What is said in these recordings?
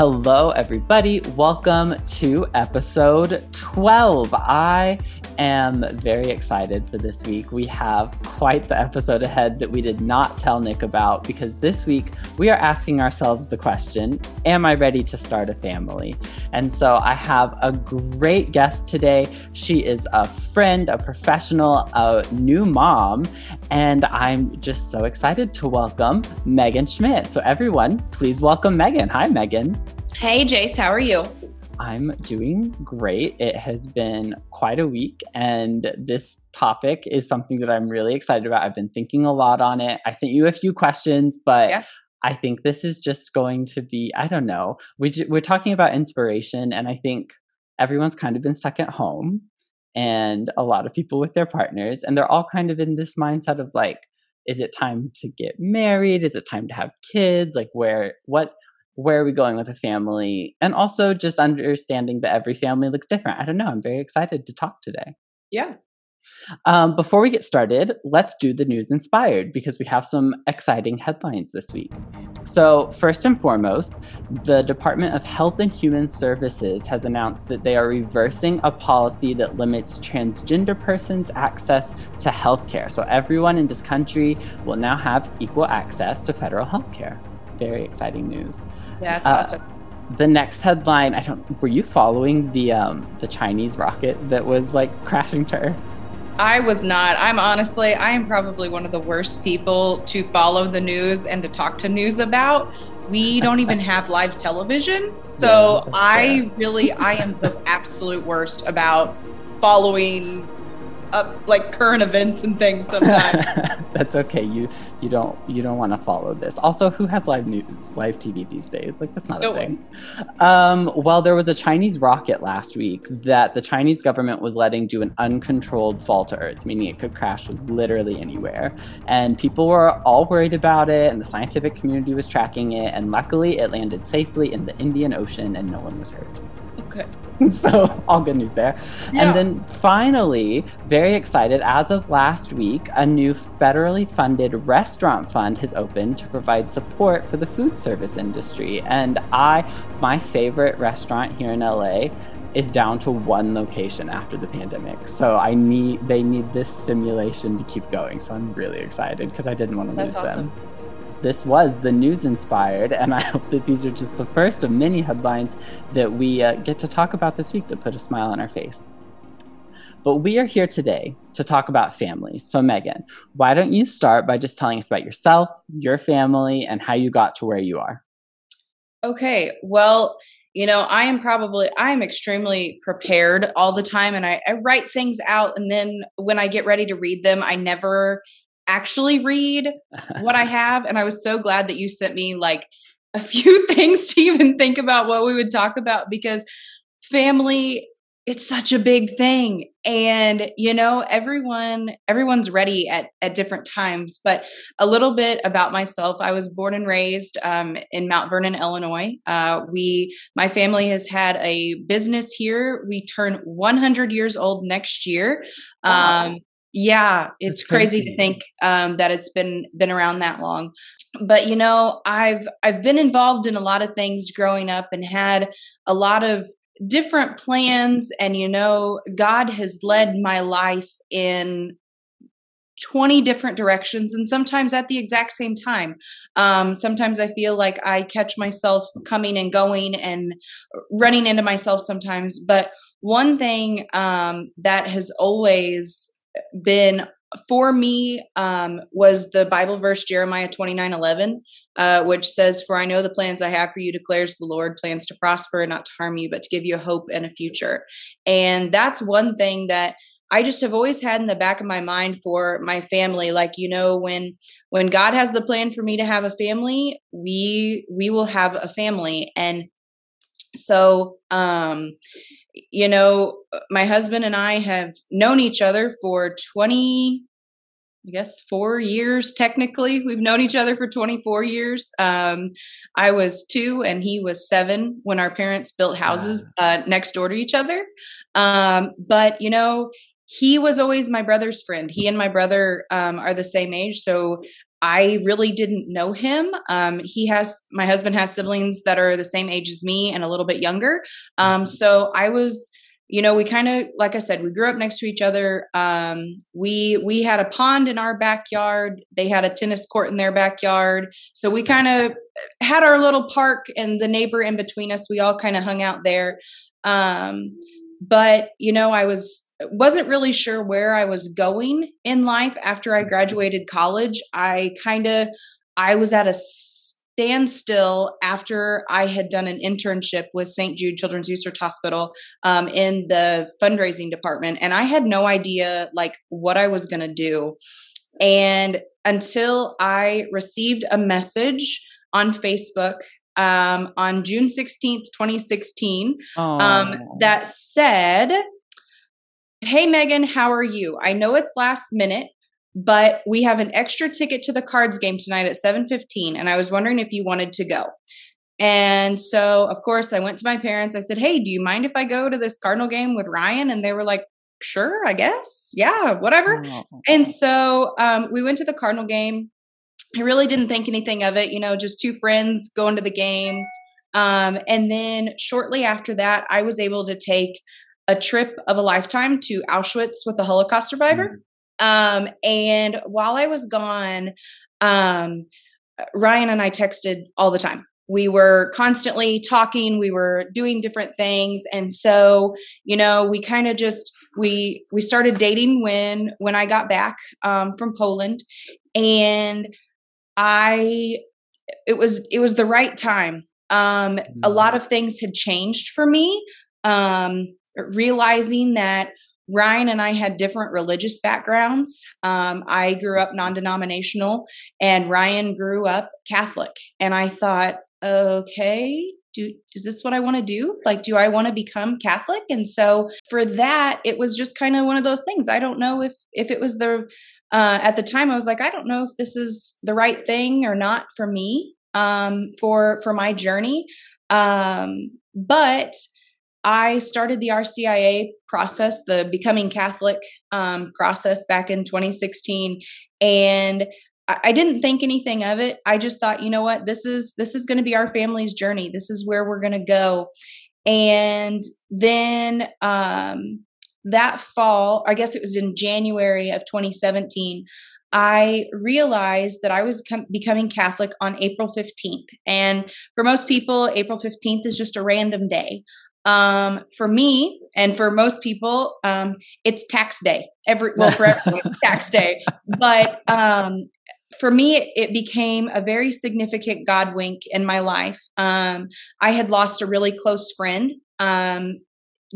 Hello, everybody. Welcome to episode 12. I am very excited for this week. We have quite the episode ahead that we did not tell Nick about because this week we are asking ourselves the question Am I ready to start a family? And so I have a great guest today. She is a friend, a professional, a new mom, and I'm just so excited to welcome Megan Schmidt. So, everyone, please welcome Megan. Hi, Megan. Hey, Jace, how are you? I'm doing great. It has been quite a week, and this topic is something that I'm really excited about. I've been thinking a lot on it. I sent you a few questions, but yeah. I think this is just going to be, I don't know. We, we're talking about inspiration, and I think everyone's kind of been stuck at home, and a lot of people with their partners, and they're all kind of in this mindset of like, is it time to get married? Is it time to have kids? Like, where, what, where are we going with a family? And also just understanding that every family looks different. I don't know i'm very excited to talk today. Yeah. Um, before we get started let's do the news inspired because we have some exciting headlines this week. So first and foremost the department of health and human services has announced that they are reversing a policy that limits transgender persons access to health care so everyone in this country will now have equal access to federal health care very exciting news that's uh, awesome. The next headline, I don't were you following the um the Chinese rocket that was like crashing to Earth? I was not. I'm honestly, I am probably one of the worst people to follow the news and to talk to news about. We don't even have live television. So yeah, I really, I am the absolute worst about following up like current events and things sometimes. That's okay. You you don't you don't want to follow this. Also, who has live news, live TV these days? Like that's not no a thing. Um, well, there was a Chinese rocket last week that the Chinese government was letting do an uncontrolled fall to Earth, meaning it could crash literally anywhere. And people were all worried about it, and the scientific community was tracking it. And luckily, it landed safely in the Indian Ocean, and no one was hurt. Okay. so all good news there. Yeah. And then finally, very excited, as of last week, a new federally funded restaurant fund has opened to provide support for the food service industry. And I, my favorite restaurant here in LA is down to one location after the pandemic. So I need they need this stimulation to keep going. So I'm really excited because I didn't want to lose awesome. them this was the news inspired, and I hope that these are just the first of many headlines that we uh, get to talk about this week that put a smile on our face. But we are here today to talk about families. So, Megan, why don't you start by just telling us about yourself, your family, and how you got to where you are? Okay. Well, you know, I am probably, I am extremely prepared all the time and I, I write things out. And then when I get ready to read them, I never actually read what I have. And I was so glad that you sent me like a few things to even think about what we would talk about because family it's such a big thing and you know everyone everyone's ready at at different times but a little bit about myself i was born and raised um, in mount vernon illinois uh, we my family has had a business here we turn 100 years old next year wow. Yeah, it's crazy. crazy. to think um, that it's been been around that long. But you know, I've I've been involved in a lot of things growing up and had a lot of different plans and you know, God has led my life in 20 different directions and sometimes at the exact same time. Um, sometimes I feel like I catch myself coming and going and running into myself sometimes. But one thing um, that has always been for me um, was the Bible verse Jeremiah 29 11, uh, which says, For I know the plans I have for you, declares the Lord, plans to prosper and not to harm you, but to give you a hope and a future. And that's one thing that I just have always had in the back of my mind for my family. Like, you know, when when God has the plan for me to have a family, we we will have a family. And so um you know, my husband and I have known each other for 20, I guess, four years technically. We've known each other for 24 years. Um, I was two and he was seven when our parents built houses uh, next door to each other. Um, but, you know, he was always my brother's friend. He and my brother um, are the same age. So I really didn't know him. Um, he has my husband has siblings that are the same age as me and a little bit younger. Um, so I was you know we kind of like i said we grew up next to each other. Um, we we had a pond in our backyard. They had a tennis court in their backyard. So we kind of had our little park and the neighbor in between us. We all kind of hung out there. Um, but you know i was wasn't really sure where i was going in life after i graduated college i kind of i was at a standstill after I had done an internship with St. Jude Children's Research Hospital um, in the fundraising department, and I had no idea like what I was going to do. And until I received a message on Facebook um, on June 16th, 2016, um, that said, Hey, Megan, how are you? I know it's last minute, but we have an extra ticket to the cards game tonight at 7:15 and I was wondering if you wanted to go. And so of course I went to my parents. I said, "Hey, do you mind if I go to this Cardinal game with Ryan?" And they were like, "Sure, I guess. Yeah, whatever." Oh. And so um, we went to the Cardinal game. I really didn't think anything of it, you know, just two friends going to the game. Um, and then shortly after that, I was able to take a trip of a lifetime to Auschwitz with a Holocaust survivor. Mm-hmm. Um, and while I was gone, um, Ryan and I texted all the time. We were constantly talking, we were doing different things. And so, you know, we kind of just we we started dating when when I got back um, from Poland. And I it was it was the right time. Um, a mm-hmm. lot of things had changed for me. Um, realizing that Ryan and I had different religious backgrounds. Um, I grew up non denominational, and Ryan grew up Catholic. And I thought, okay, do, is this what I want to do? Like, do I want to become Catholic? And so for that, it was just kind of one of those things. I don't know if if it was the uh, at the time I was like, I don't know if this is the right thing or not for me um, for for my journey. Um, but I started the RCIA process, the Becoming Catholic um, process back in 2016, and I didn't think anything of it. I just thought, you know what, this is this is going to be our family's journey. This is where we're going to go. And then um, that fall, I guess it was in January of 2017, I realized that I was com- becoming Catholic on April 15th. And for most people, April 15th is just a random day um for me and for most people um it's tax day. Every well for everyone tax day. But um for me it, became a very significant god wink in my life. Um i had lost a really close friend um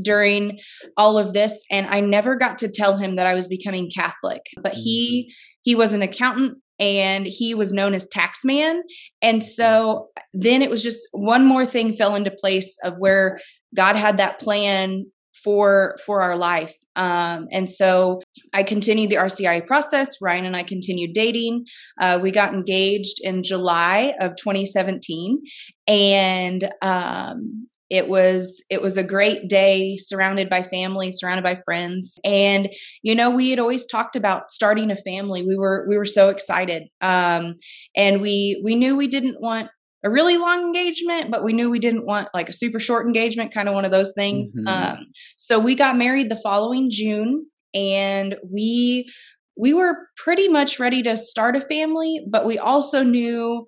during all of this and i never got to tell him that i was becoming catholic. But he mm-hmm. he was an accountant and he was known as taxman and so then it was just one more thing fell into place of where God had that plan for for our life. Um, and so i continued the rcia process. Ryan and i continued dating. Uh, we got engaged in july of 2017 and um, it was it was a great day surrounded by family surrounded by friends. And you know we had always talked about starting a family. We were we were so excited. Um, and we we knew we didn't want a really long engagement, but we knew we didn't want like a super short engagement, kind of one of those things. Mm-hmm. Um, so we got married the following June, and we we were pretty much ready to start a family, but we also knew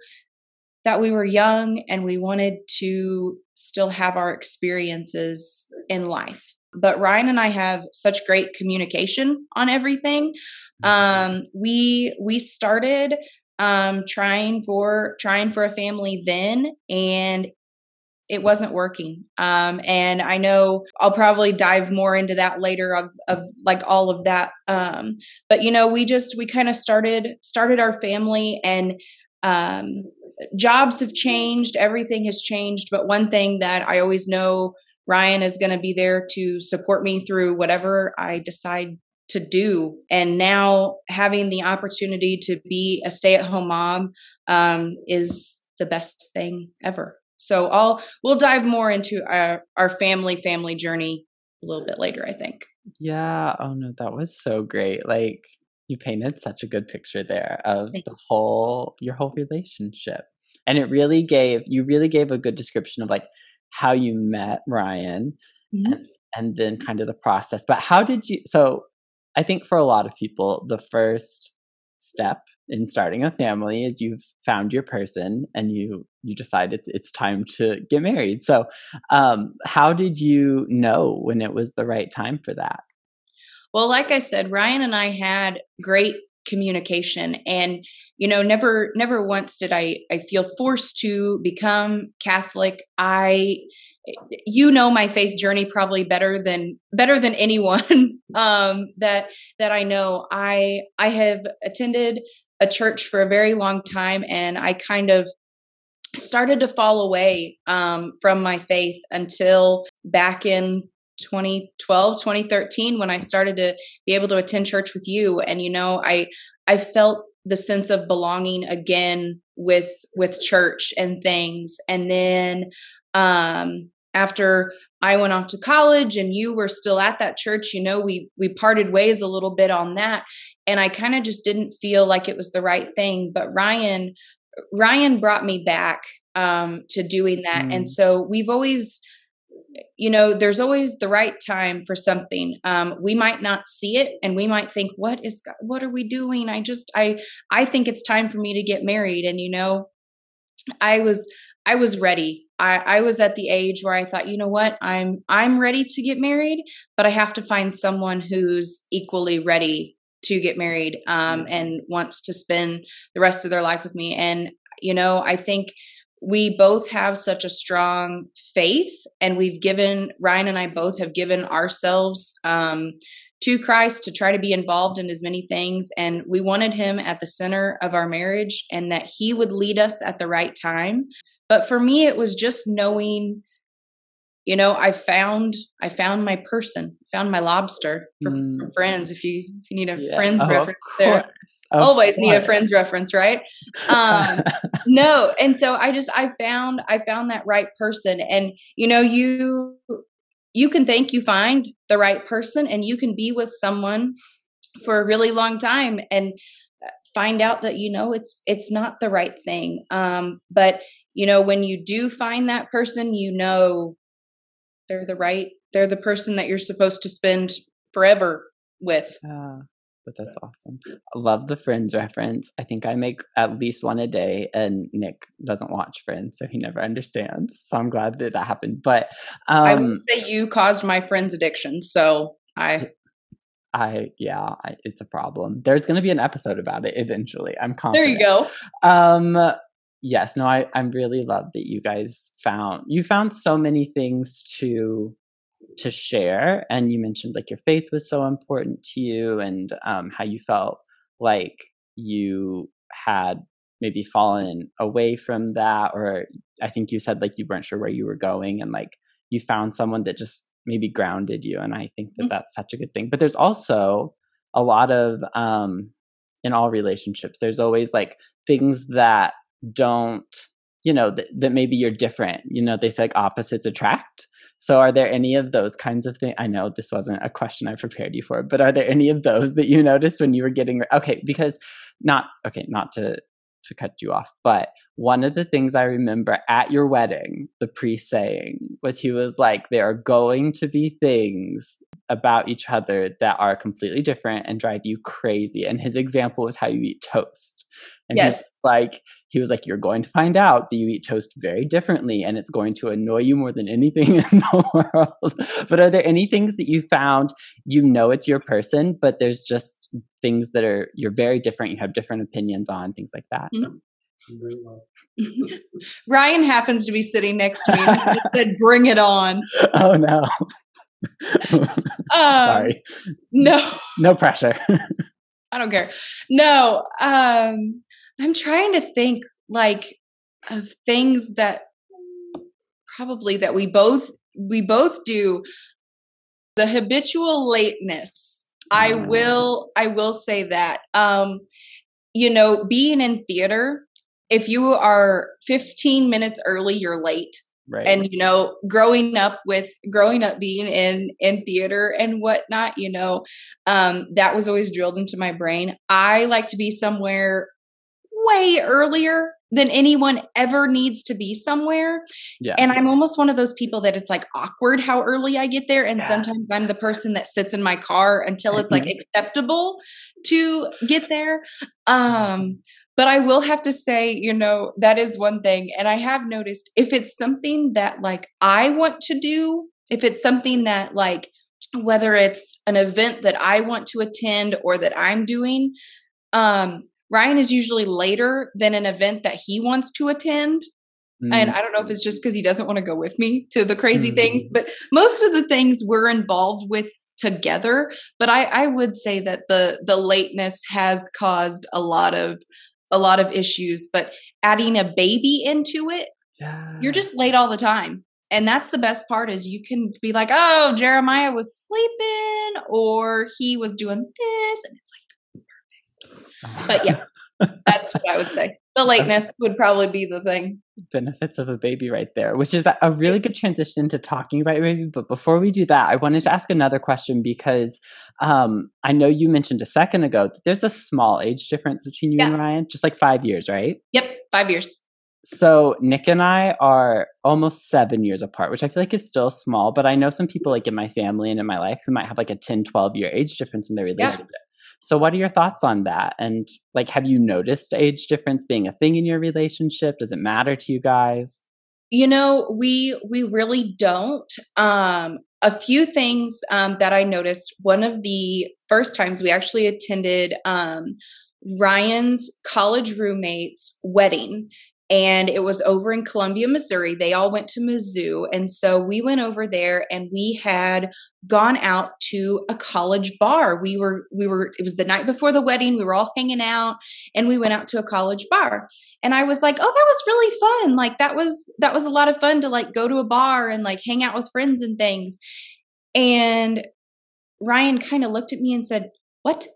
that we were young and we wanted to still have our experiences in life. But Ryan and I have such great communication on everything. Mm-hmm. Um, we we started um, trying for trying for a family then, and it wasn't working. Um, and I know I'll probably dive more into that later of, of like all of that. Um, but you know, we just we kind of started started our family and um, jobs have changed, everything has changed. But one thing that I always know Ryan is going to be there to support me through whatever I decide to do. And now having the opportunity to be a stay at home mom um, is the best thing ever. So I'll we'll dive more into our, our family family journey a little bit later, I think. Yeah. Oh no, that was so great. Like you painted such a good picture there of Thank the whole your whole relationship and it really gave you really gave a good description of like how you met ryan mm-hmm. and, and then kind of the process but how did you so i think for a lot of people the first step in starting a family is you've found your person and you you decided it's time to get married. So um how did you know when it was the right time for that? Well like i said ryan and i had great communication and you know never never once did i i feel forced to become catholic. I you know my faith journey probably better than better than anyone um that that i know. I i have attended a church for a very long time and i kind of started to fall away um from my faith until back in 2012 2013 when i started to be able to attend church with you. And you know i i felt the sense of belonging again with with church and things. And then um after I went off to college and you were still at that church, you know, we we parted ways a little bit on that and I kind of just didn't feel like it was the right thing, but Ryan Ryan brought me back um to doing that. Mm. And so we've always you know there's always the right time for something um we might not see it and we might think what is God, what are we doing i just i i think it's time for me to get married and you know i was I was ready. I, I was at the age where I thought, you know what, I'm I'm ready to get married, but I have to find someone who's equally ready to get married um, mm. and wants to spend the rest of their life with me. And you know, I think we both have such a strong faith, and we've given Ryan and I both have given ourselves um, to Christ to try to be involved in as many things. And we wanted him at the center of our marriage and that he would lead us at the right time. But for me, it was just knowing, you know, I found I found my person, found my lobster for, mm. for friends. If you if you need a yeah. friends oh, reference there, always course. need a friends reference, right? Um, no, and so I just I found I found that right person, and you know you you can think you find the right person, and you can be with someone for a really long time, and uh, find out that you know it's it's not the right thing um but you know when you do find that person you know they're the right they're the person that you're supposed to spend forever with uh, but that's awesome i love the friends reference i think i make at least one a day and nick doesn't watch friends so he never understands so i'm glad that that happened but um, i would say you caused my friends addiction so i I yeah, I, it's a problem. There's going to be an episode about it eventually. I'm confident. There you go. Um, yes, no, I I really love that you guys found you found so many things to to share, and you mentioned like your faith was so important to you, and um, how you felt like you had maybe fallen away from that, or I think you said like you weren't sure where you were going, and like you found someone that just maybe grounded you, and I think that mm-hmm. that's such a good thing. But there's also a lot of um in all relationships there's always like things that don't you know that, that maybe you're different you know they say like opposites attract so are there any of those kinds of things i know this wasn't a question i prepared you for but are there any of those that you noticed when you were getting okay because not okay not to to cut you off but one of the things i remember at your wedding the priest saying was he was like there are going to be things about each other that are completely different and drive you crazy and his example was how you eat toast and yes. like he was like, You're going to find out that you eat toast very differently and it's going to annoy you more than anything in the world. but are there any things that you found you know it's your person, but there's just things that are you're very different, you have different opinions on, things like that? Mm-hmm. Ryan happens to be sitting next to me and said, Bring it on. Oh no. um, Sorry. No. No pressure. I don't care. No, um, I'm trying to think like of things that probably that we both we both do. The habitual lateness. I will I will say that. Um, you know, being in theater, if you are 15 minutes early, you're late. Right. And you know, growing up with growing up being in in theater and whatnot, you know, um, that was always drilled into my brain. I like to be somewhere way earlier than anyone ever needs to be somewhere. Yeah. And I'm almost one of those people that it's like awkward how early I get there. And Yeah. sometimes I'm the person that sits in my car until it's like Mhm. acceptable to get there. Um, but I will have to say, you know, that is one thing. And I have noticed if it's something that like I want to do, if it's something that like whether it's an event that I want to attend or that I'm doing, um, Ryan is usually later than an event that he wants to attend. And Mm, I don't know if it's just because he doesn't want to go with me to the crazy Mm. things, but most of the things we're involved with together. But I, I would say that the the lateness has caused a lot of a lot of issues. But adding a baby into it, yeah. you're just late all the time. And that's the best part is you can be like, oh, Jeremiah was sleeping or he was doing this. And it's but yeah. that's what I would say. The lateness would probably be the thing. benefits of a baby right there, which is a- really good transition to talking about your baby. But before we do that, I wanted to ask another question because um, I know you mentioned a second ago that there's a small age difference between you and Ryan, just like five years, right? Yep, five years. So Nick and I are almost seven years apart, which I feel like is still small, but I know some people like in my family and in my life who might have like a 10, 12 year age difference in their relationship. So what are your thoughts on that? And like, have you noticed age difference being a thing in your relationship? Does it matter to you guys? You know, we we really don't. Um, a few things um, that I noticed. One of the first times we actually attended um, Ryan's college roommate's wedding, and it was over in Columbia, Missouri. They all went to Mizzou, and so we went over there, and we had gone out to a college bar. We were we were. It was the night before the wedding. We were all hanging out, and we went out to a college bar and i was like oh that was really fun like that was that was a lot of fun to like go to a bar and like hang out with friends and things and ryan kind of looked at me and said what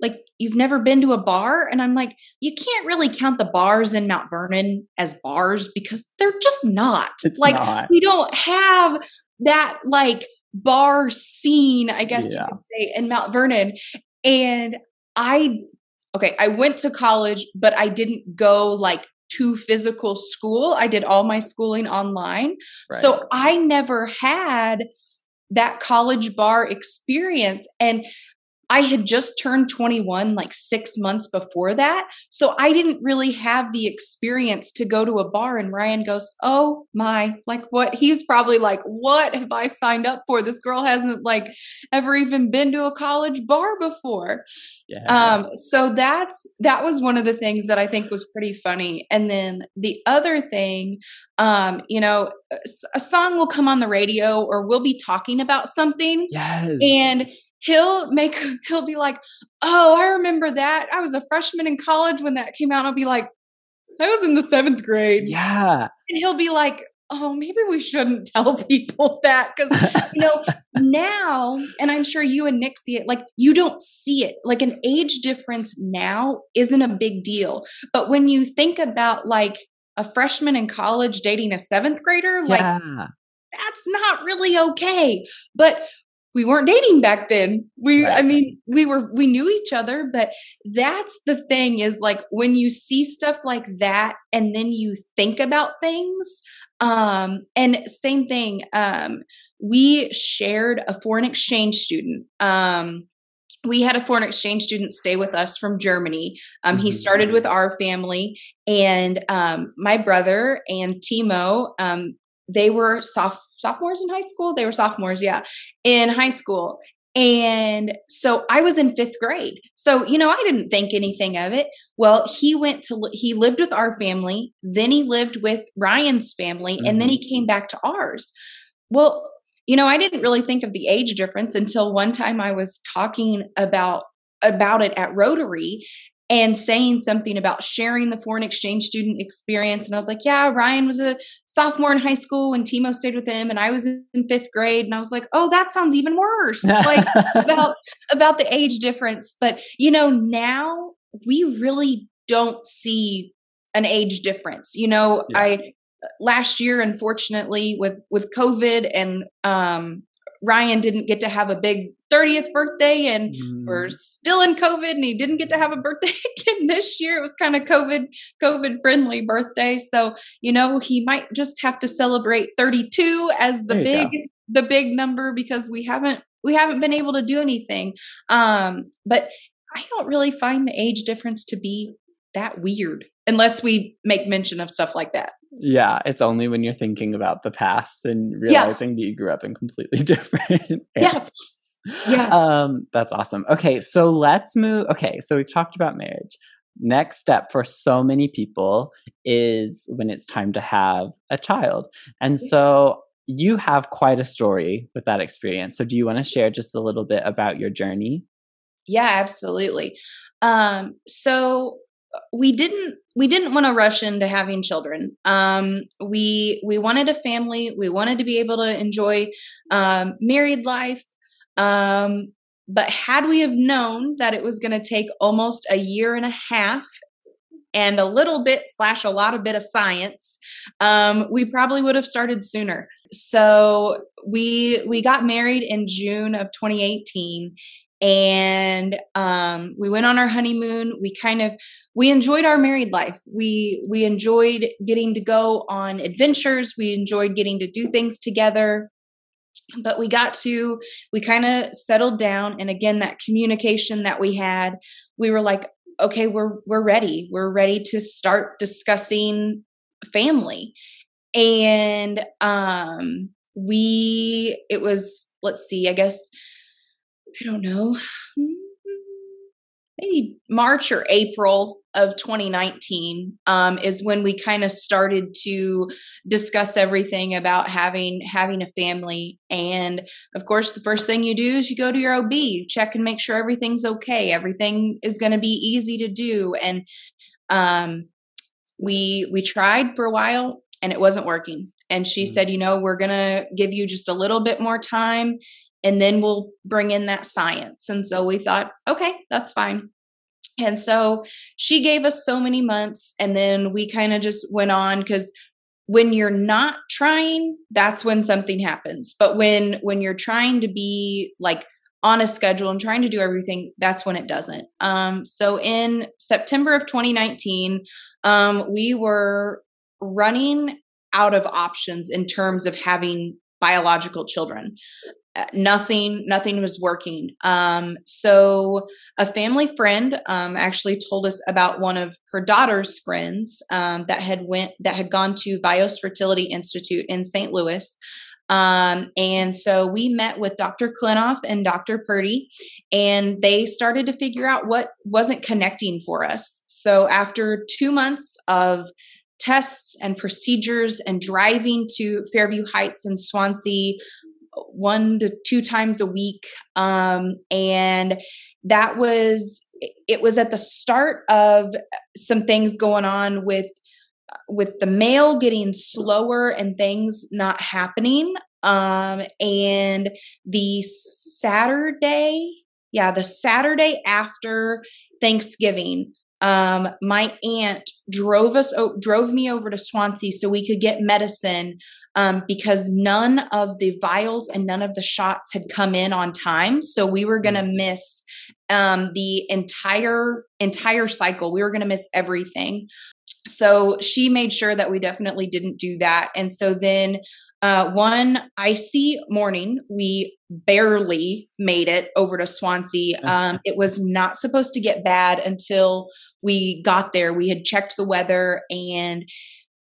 like you've never been to a bar and i'm like you can't really count the bars in mount vernon as bars because they're just not It's like not. we don't have that like bar scene i guess Yeah. you could say in mount vernon and i okay, I went to college, but I didn't go like to physical school. I did all my schooling online. So I never had that college bar experience. And I had just turned 21 like six months before that. So I didn't really have the experience to go to a bar. And Ryan goes, Oh my, like what? He's probably like, What have I signed up for? This girl hasn't like ever even been to a college bar before. yeah. Um, so that's that was one of the things that I think was pretty funny. And then the other thing, um, you know, a song will come on the radio or we'll be talking about something yes. and he'll make he'll be like, "Oh, I remember that. I was a freshman in college when that came out." And I'll be like, "I was in the 7th grade." yeah. And he'll be like, "Oh, maybe we shouldn't tell people that cuz you know, now, and I'm sure you and Nick see it, like you don't see it. Like an age difference now isn't a big deal. But when you think about like a freshman in college dating a seventh grader, like that's not really okay. But we weren't dating back then. We, I mean, we were, we knew each other, but that's the thing is like when you see stuff like that and then you think about things. Um, and same thing, um, we shared a foreign exchange student. Um, we had a foreign exchange student stay with us from Germany. Um, He Mhm. started with our family, and um, my brother and Timo, um, they were soph- sophomores in high school. They were sophomores, yeah, in high school. And so I was in fifth grade. So, you know, I didn't think anything of it. Well, he went to, he lived with our family, then he lived with Ryan's family, and then he mm-hmm. came back to ours. Well, you know, I didn't really think of the age difference until one time I was talking about about it at Rotary and saying something about sharing the foreign exchange student experience. And I was like, yeah, Ryan was a sophomore in high school when Timo stayed with him, and I was in fifth grade. And I was like, oh, that sounds even worse. like about about the age difference. But you know, now we really don't see an age difference. You know, Yeah. I last year unfortunately with with covid and um ryan didn't get to have a big 30th birthday and mm. we're still in covid and he didn't get to have a birthday again this year it was kind of covid covid friendly birthday so you know he might just have to celebrate 32 as the big go. the big number because we haven't we haven't been able to do anything um but i don't really find the age difference to be that weird unless we make mention of stuff like that. Yeah, it's only when you're thinking about the past and realizing yeah. that you grew up in completely different. yeah. Yeah. Um, that's awesome. Okay, so let's move. Okay, so we've talked about marriage. Next step for so many people is when it's time to have a child. And so you have quite a story with that experience. So do you want to share just a little bit about your journey? Yeah, absolutely. Um, so we didn't we didn't want to rush into having children. Um, we we wanted a family. We wanted to be able to enjoy um, married life. Um, but had we have known that it was going to take almost a year and a half and a little bit slash a lot of bit of science um, we probably would have started sooner. So we we got married in june of 2018 and um, we went on our honeymoon. We kind of we enjoyed our married life. We we enjoyed getting to go on adventures. We enjoyed getting to do things together. But we got to we kind of settled down and again that communication that we had we were like okay we're we're ready. We're ready to start discussing family. And um we it was let's see i guess I don't know, maybe March or April of 2019 um, is when we kind of started to discuss everything about having having a family. And of course the first thing you do is you go to your ob you check and make sure everything's okay. Everything is going to be easy to do. And um, we we tried for a while and it wasn't working. And she mm-hmm. said you know we're going to give you just a little bit more time and then we'll bring in that science. And so we thought, okay, that's fine. And so she gave us so many months, and then we kind of just went on because when you're not trying, that's when something happens. But when when you're trying to be like on a schedule and trying to do everything, that's when it doesn't. Um, so in September of 2019, um, we were running out of options in terms of having biological children. Uh, nothing nothing was working um, so a family friend um, actually told us about one of her daughter's friends um, that had went that had gone to vios fertility institute in st louis um, and so we met with Dr. Klinoff and Dr. Purdy, and they started to figure out what wasn't connecting for us. So after two months of tests and procedures and driving to Fairview Heights and Swansea one to two times a week. Um, and that was, it was at the start of some things going on with with the mail getting slower and things not happening um and the saturday yeah the saturday after thanksgiving um my aunt drove us drove me over to swansea so we could get medicine um, because none of the vials and none of the shots had come in on time. So we were going to mm. miss um, the entire entire cycle. We were going to miss everything. So she made sure that we definitely didn't do that. And so then uh, one icy morning, we barely made it over to Swansea. Um, it was not supposed to get bad until we got there. We had checked the weather and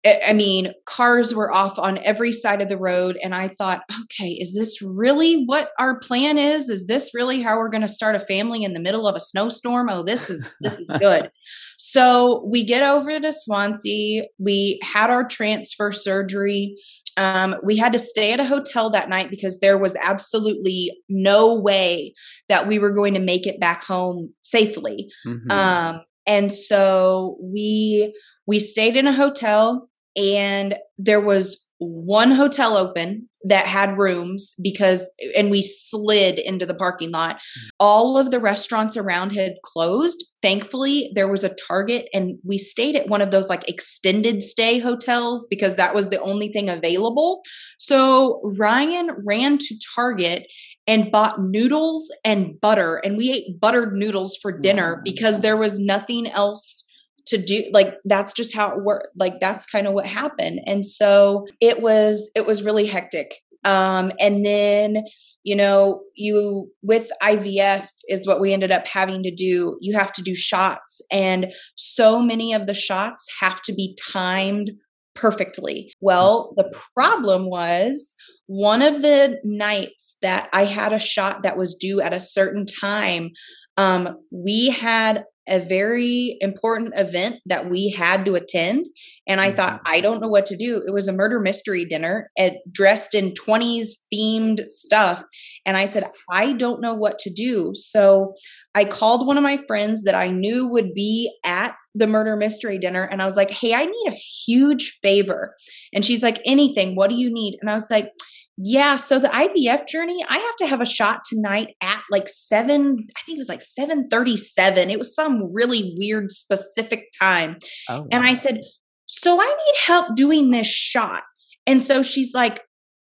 I mean, cars were off on every side of the road. And I thought, okay, is this really what our plan is? Is this really how we're going to start a family in the middle of a snowstorm? Oh, this is, this is good. so we get over to Swansea. We had our transfer surgery. Um, we had to stay at a hotel that night because there was absolutely no way that we were going to make it back home safely. Mm-hmm. Um, and so we we stayed in a hotel and there was one hotel open that had rooms because and we slid into the parking lot. Mm. All of the restaurants around had closed. Thankfully there was a target and we stayed at one of those like extended stay hotels because that was the only thing available. So ryan ran to target and bought noodles and butter and we ate buttered noodles for dinner because there was nothing else to do like that's just how it worked like that's kind of what happened. And so it was it was really hectic. Um and then you know you with ivf is what we ended up having to do. You have to do shots and so many of the shots have to be timed perfectly. Well the problem was one of the nights that i had a shot that was due at a certain time um, we had a very important event that we had to attend. And I thought, mm-hmm. I don't know what to do. It was a murder mystery dinner at, dressed in 20s themed stuff. And I said, I don't know what to do. So I called one of my friends that I knew would be at the murder mystery dinner. And I was like, hey, I need a huge favor. And she's like, anything. What do you need? And I was like, yeah, so the IVF journey, I have to have a shot tonight at like 7, I think it was like 7:37. It was some really weird specific time. Oh, wow. And I said, "So I need help doing this shot." And so she's like,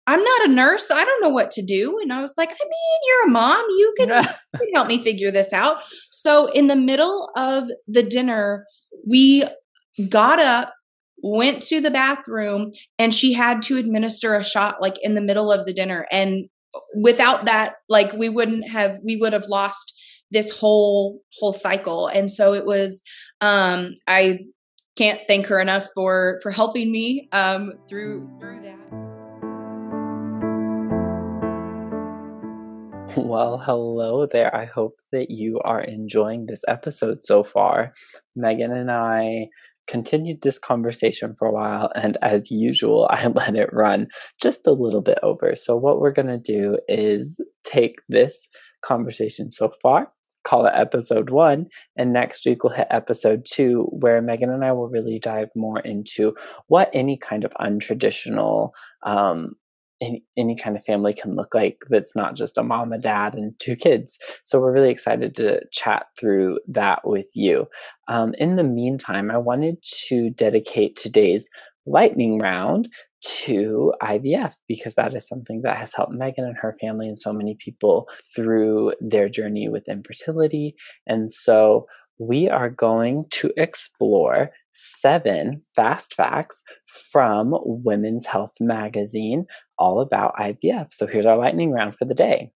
I'm not a nurse. I don't know what to do. And I was like, I mean, you're a mom. You can, you can help me figure this out. So, in the middle of the dinner, we got up went to the bathroom and she had to administer a shot like in the middle of the dinner and without that like we wouldn't have we would have lost this whole whole cycle and so it was um i can't thank her enough for for helping me um through through that Well, hello there. I hope that you are enjoying this episode so far. Megan and I continued this conversation for a while, and as usual, I let it run just a little bit over. So, what we're going to do is take this conversation so far, call it episode one, and next week we'll hit episode two, where Megan and I will really dive more into what any kind of untraditional um, any, any kind of family can look like that's not just a mom, a dad, and two kids. So we're really excited to chat through that with you. Um, in the meantime, I wanted to dedicate today's lightning round to IVF because that is something that has helped Megan and her family and so many people through their journey with infertility. And so we are going to explore seven fast facts from Women's Health Magazine all about IVF. So here's our lightning round for the day.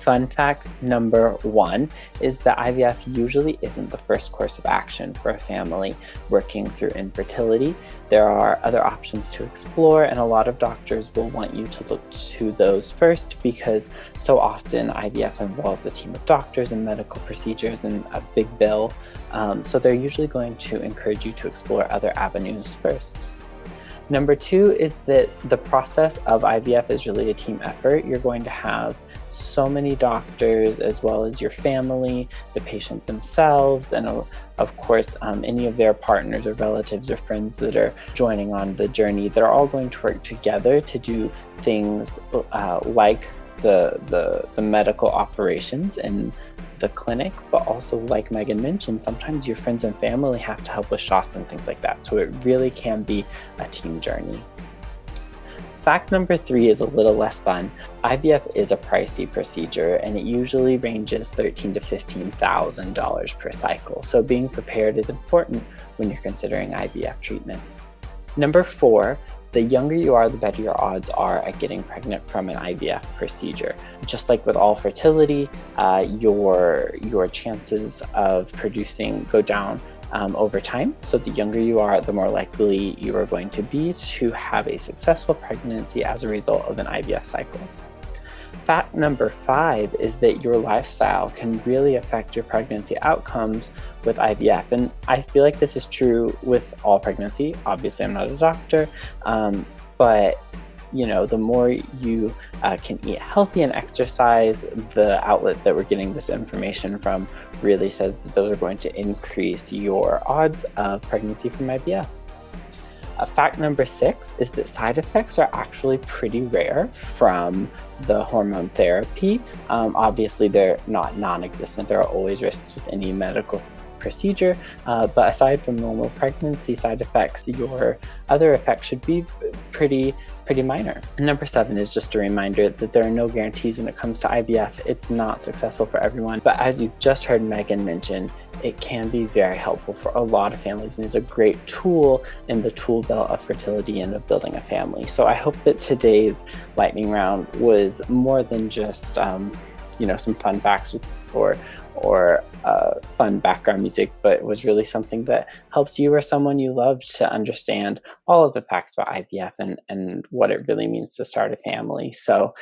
Fun fact number one is that IVF usually isn't the first course of action for a family working through infertility. There are other options to explore, and a lot of doctors will want you to look to those first because so often IVF involves a team of doctors and medical procedures and a big bill. Um, so they're usually going to encourage you to explore other avenues first. Number two is that the process of IVF is really a team effort. You're going to have so many doctors, as well as your family, the patient themselves, and uh, of course, um, any of their partners or relatives or friends that are joining on the journey. They're all going to work together to do things uh, like the, the, the medical operations and the clinic, but also, like Megan mentioned, sometimes your friends and family have to help with shots and things like that. So it really can be a team journey. Fact number three is a little less fun. IVF is a pricey procedure and it usually ranges 13 to $15,000 per cycle. So being prepared is important when you're considering IVF treatments. Number four, the younger you are, the better your odds are at getting pregnant from an IVF procedure. Just like with all fertility, uh, your your chances of producing go down um, over time. So the younger you are, the more likely you are going to be to have a successful pregnancy as a result of an IVF cycle fact number five is that your lifestyle can really affect your pregnancy outcomes with IVF. And I feel like this is true with all pregnancy. Obviously, I'm not a doctor, um, but you know, the more you uh, can eat healthy and exercise, the outlet that we're getting this information from really says that those are going to increase your odds of pregnancy from IVF. Uh, fact number six is that side effects are actually pretty rare from the hormone therapy. Um, obviously, they're not non existent, there are always risks with any medical procedure. Uh, but aside from normal pregnancy side effects, your other effects should be pretty pretty minor. And number seven is just a reminder that there are no guarantees when it comes to IVF. It's not successful for everyone. But as you've just heard Megan mention, it can be very helpful for a lot of families and is a great tool in the tool belt of fertility and of building a family. So I hope that today's lightning round was more than just, um, you know, some fun facts or or uh, fun background music, but was really something that helps you or someone you love to understand all of the facts about IVF and, and what it really means to start a family. So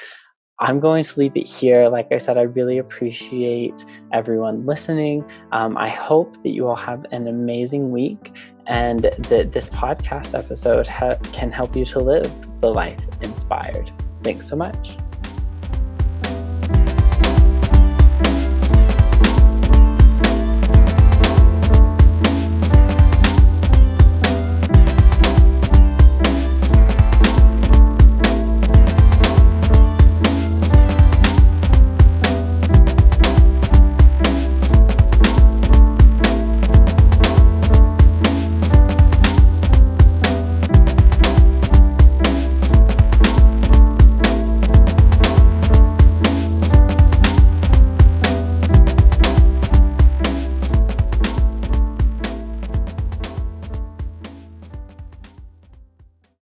I'm going to leave it here. Like I said, I really appreciate everyone listening. Um, I hope that you all have an amazing week and that this podcast episode ha- can help you to live the life inspired. Thanks so much.